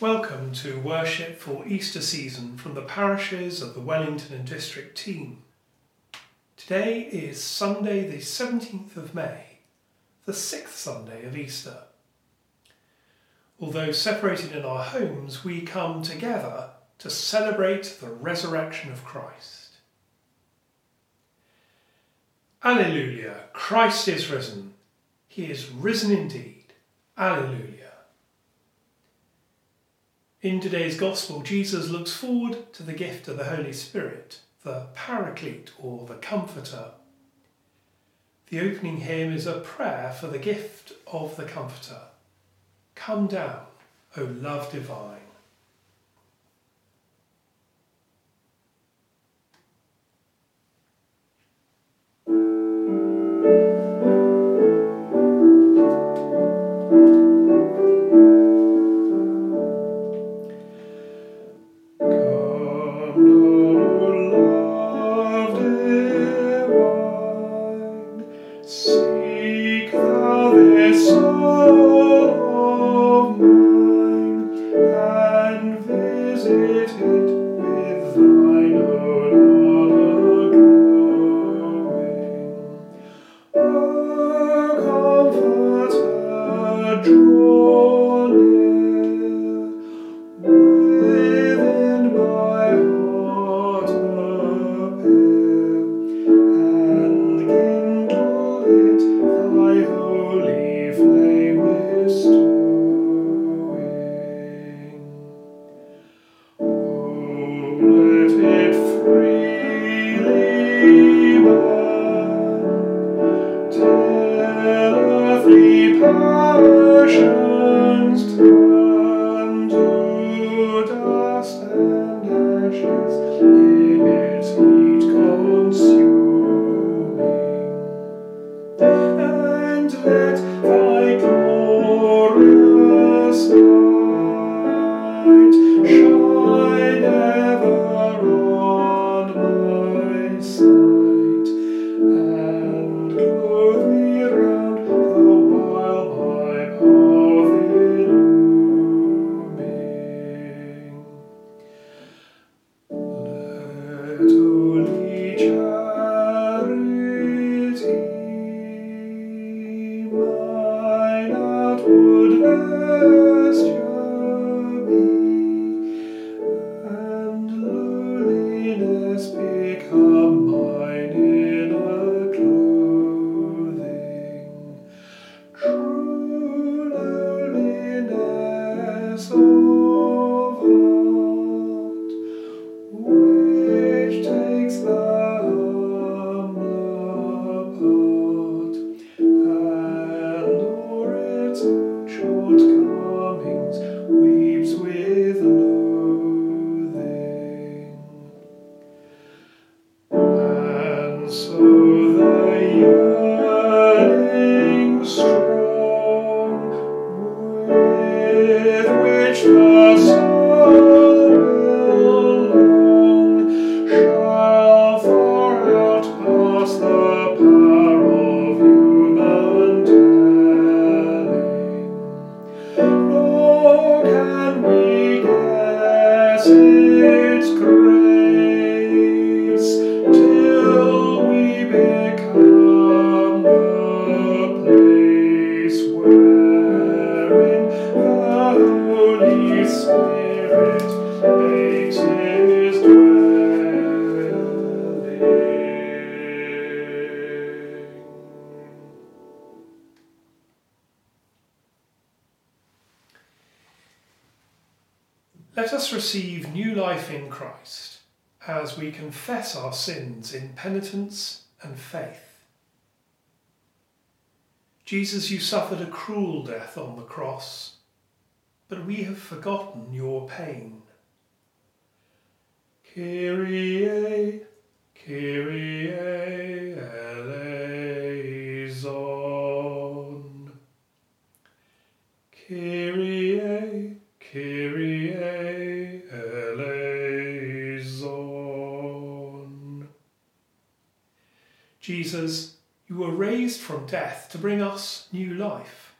Welcome to worship for Easter season from the parishes of the Wellington and District team. Today is Sunday, the 17th of May, the sixth Sunday of Easter. Although separated in our homes, we come together to celebrate the resurrection of Christ. Alleluia! Christ is risen. He is risen indeed. Alleluia. In today's Gospel, Jesus looks forward to the gift of the Holy Spirit, the Paraclete or the Comforter. The opening hymn is a prayer for the gift of the Comforter. Come down, O love divine. Let we confess our sins in penitence and faith. Jesus, you suffered a cruel death on the cross, but we have forgotten your pain. Kyrie, Kyrie eleison. Kyrie, Jesus, you were raised from death to bring us new life,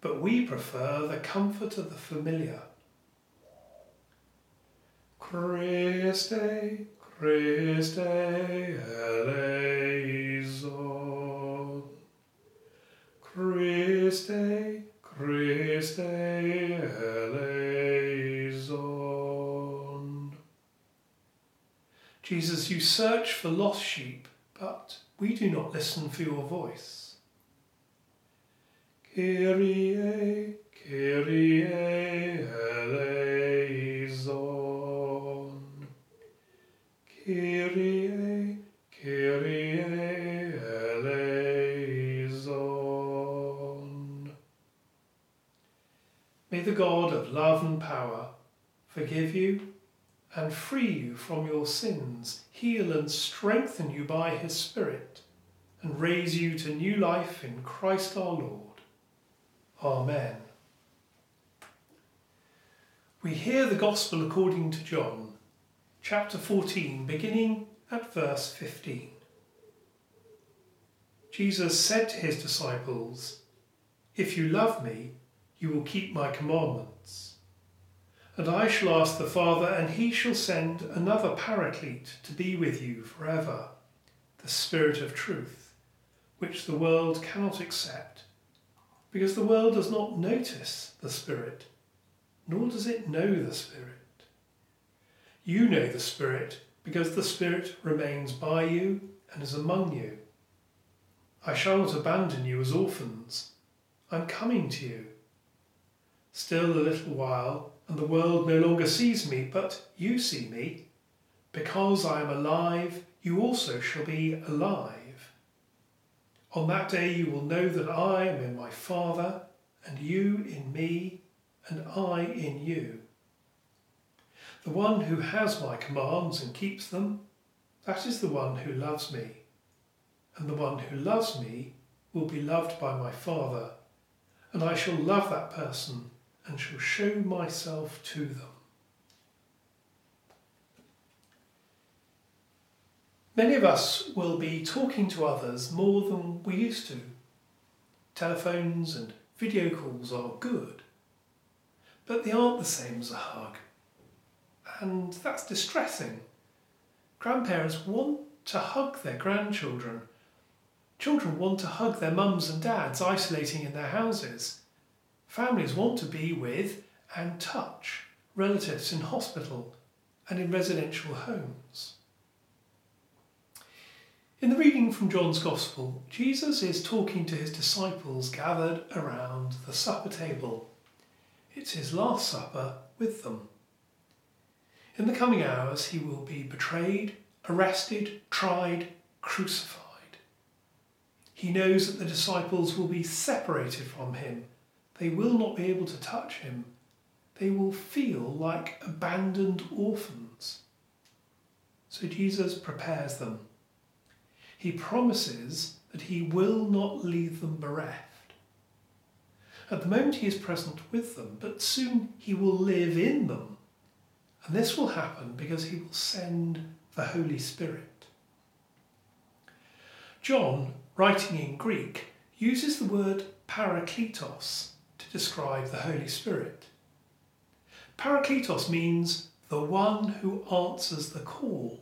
but we prefer the comfort of the familiar Christe, Christe eleison. Christe, Christe eleison. Jesus, you search for lost sheep, but we do not listen for your voice. Kyrie, Kyrie eleison. Kyrie, Kyrie eleison. May the God of love and power forgive you and free you from your sins, heal and strengthen you by his Spirit, and raise you to new life in Christ our Lord. Amen. We hear the Gospel according to John, chapter 14, beginning at verse 15. Jesus said to his disciples, If you love me, you will keep my commandments. And I shall ask the Father, and he shall send another paraclete to be with you forever, the Spirit of truth, which the world cannot accept, because the world does not notice the Spirit, nor does it know the Spirit. You know the Spirit, because the Spirit remains by you and is among you. I shall not abandon you as orphans. I'm coming to you. Still a little while, and the world no longer sees me, but you see me. Because I am alive, you also shall be alive. On that day you will know that I am in my Father, and you in me, and I in you. The one who has my commands and keeps them, that is the one who loves me. And the one who loves me will be loved by my Father, and I shall love that person and shall show myself to them. Many of us will be talking to others more than we used to. Telephones and video calls are good, but they aren't the same as a hug. And that's distressing. Grandparents want to hug their grandchildren. Children want to hug their mums and dads isolating in their houses. Families want to be with and touch relatives in hospital and in residential homes. In the reading from John's Gospel, Jesus is talking to his disciples gathered around the supper table. It's his last supper with them. In the coming hours, he will be betrayed, arrested, tried, crucified. He knows that the disciples will be separated from him they will not be able to touch him. They will feel like abandoned orphans. So Jesus prepares them. He promises that he will not leave them bereft. At the moment he is present with them, but soon he will live in them. And this will happen because he will send the Holy Spirit. John, writing in Greek, uses the word parakletos describe the Holy Spirit. Parakletos means the one who answers the call.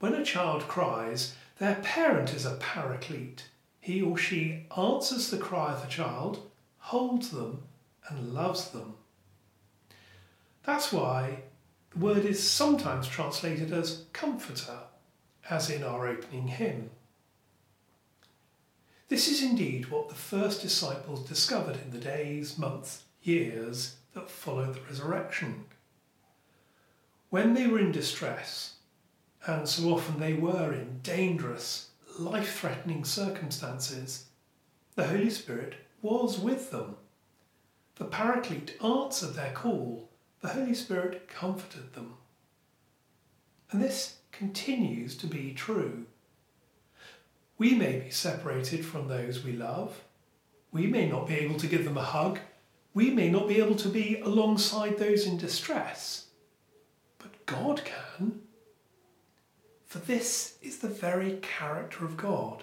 When a child cries, their parent is a paraclete. He or she answers the cry of the child, holds them, and loves them. That's why the word is sometimes translated as comforter, as in our opening hymn. This is indeed what the first disciples discovered in the days, months, years that followed the resurrection. When they were in distress, and so often they were in dangerous, life threatening circumstances, the Holy Spirit was with them. The Paraclete answered their call, the Holy Spirit comforted them. And this continues to be true we may be separated from those we love. We may not be able to give them a hug. We may not be able to be alongside those in distress. But God can. For this is the very character of God.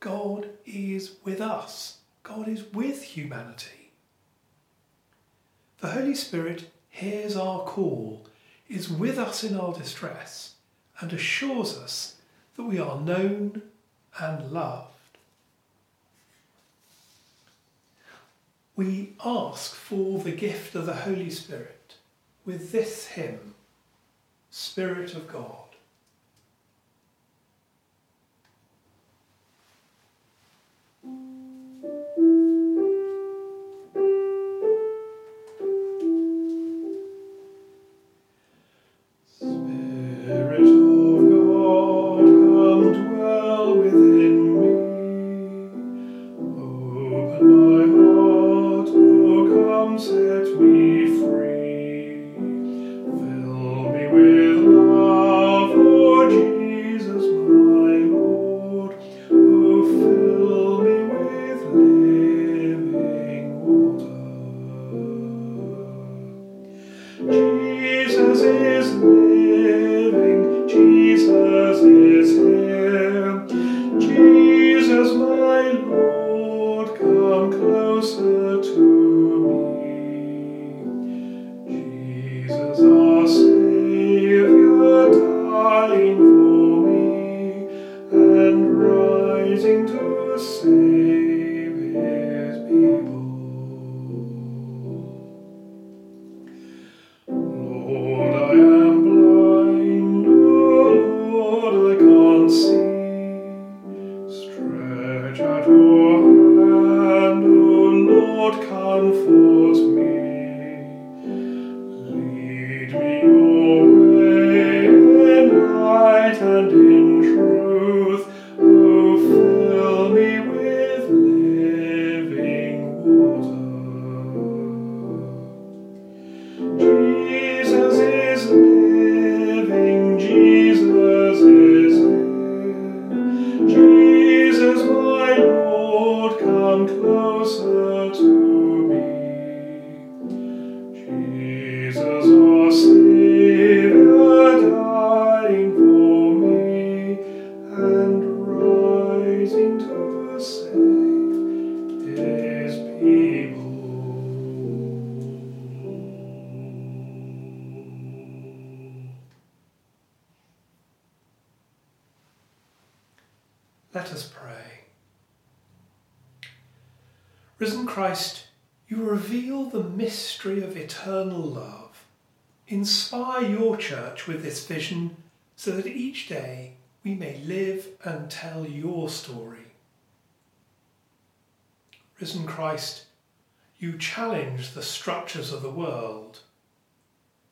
God is with us. God is with humanity. The Holy Spirit hears our call is with us in our distress and assures us that we are known and loved. We ask for the gift of the Holy Spirit with this hymn, Spirit of God. Let mystery of eternal love. Inspire your church with this vision so that each day we may live and tell your story. Risen Christ, you challenge the structures of the world.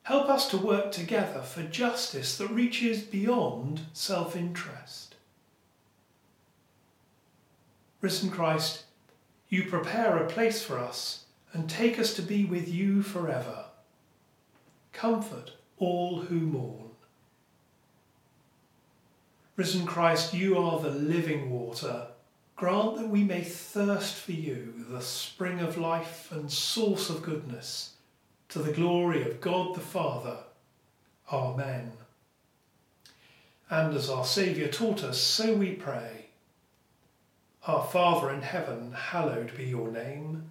Help us to work together for justice that reaches beyond self interest. Risen Christ, you prepare a place for us and take us to be with you forever. Comfort all who mourn. Risen Christ, you are the living water. Grant that we may thirst for you, the spring of life and source of goodness, to the glory of God the Father. Amen. And as our Saviour taught us, so we pray. Our Father in heaven, hallowed be your name.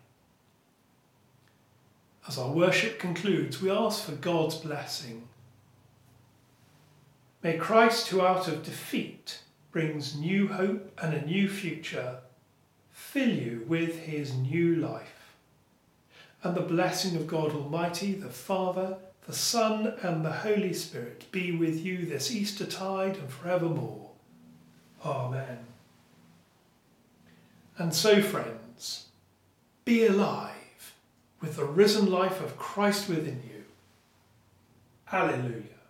As our worship concludes, we ask for God's blessing. May Christ, who out of defeat brings new hope and a new future, fill you with his new life. And the blessing of God Almighty, the Father, the Son, and the Holy Spirit be with you this Easter tide and forevermore. Amen. And so, friends, be alive with the risen life of Christ within you. Alleluia.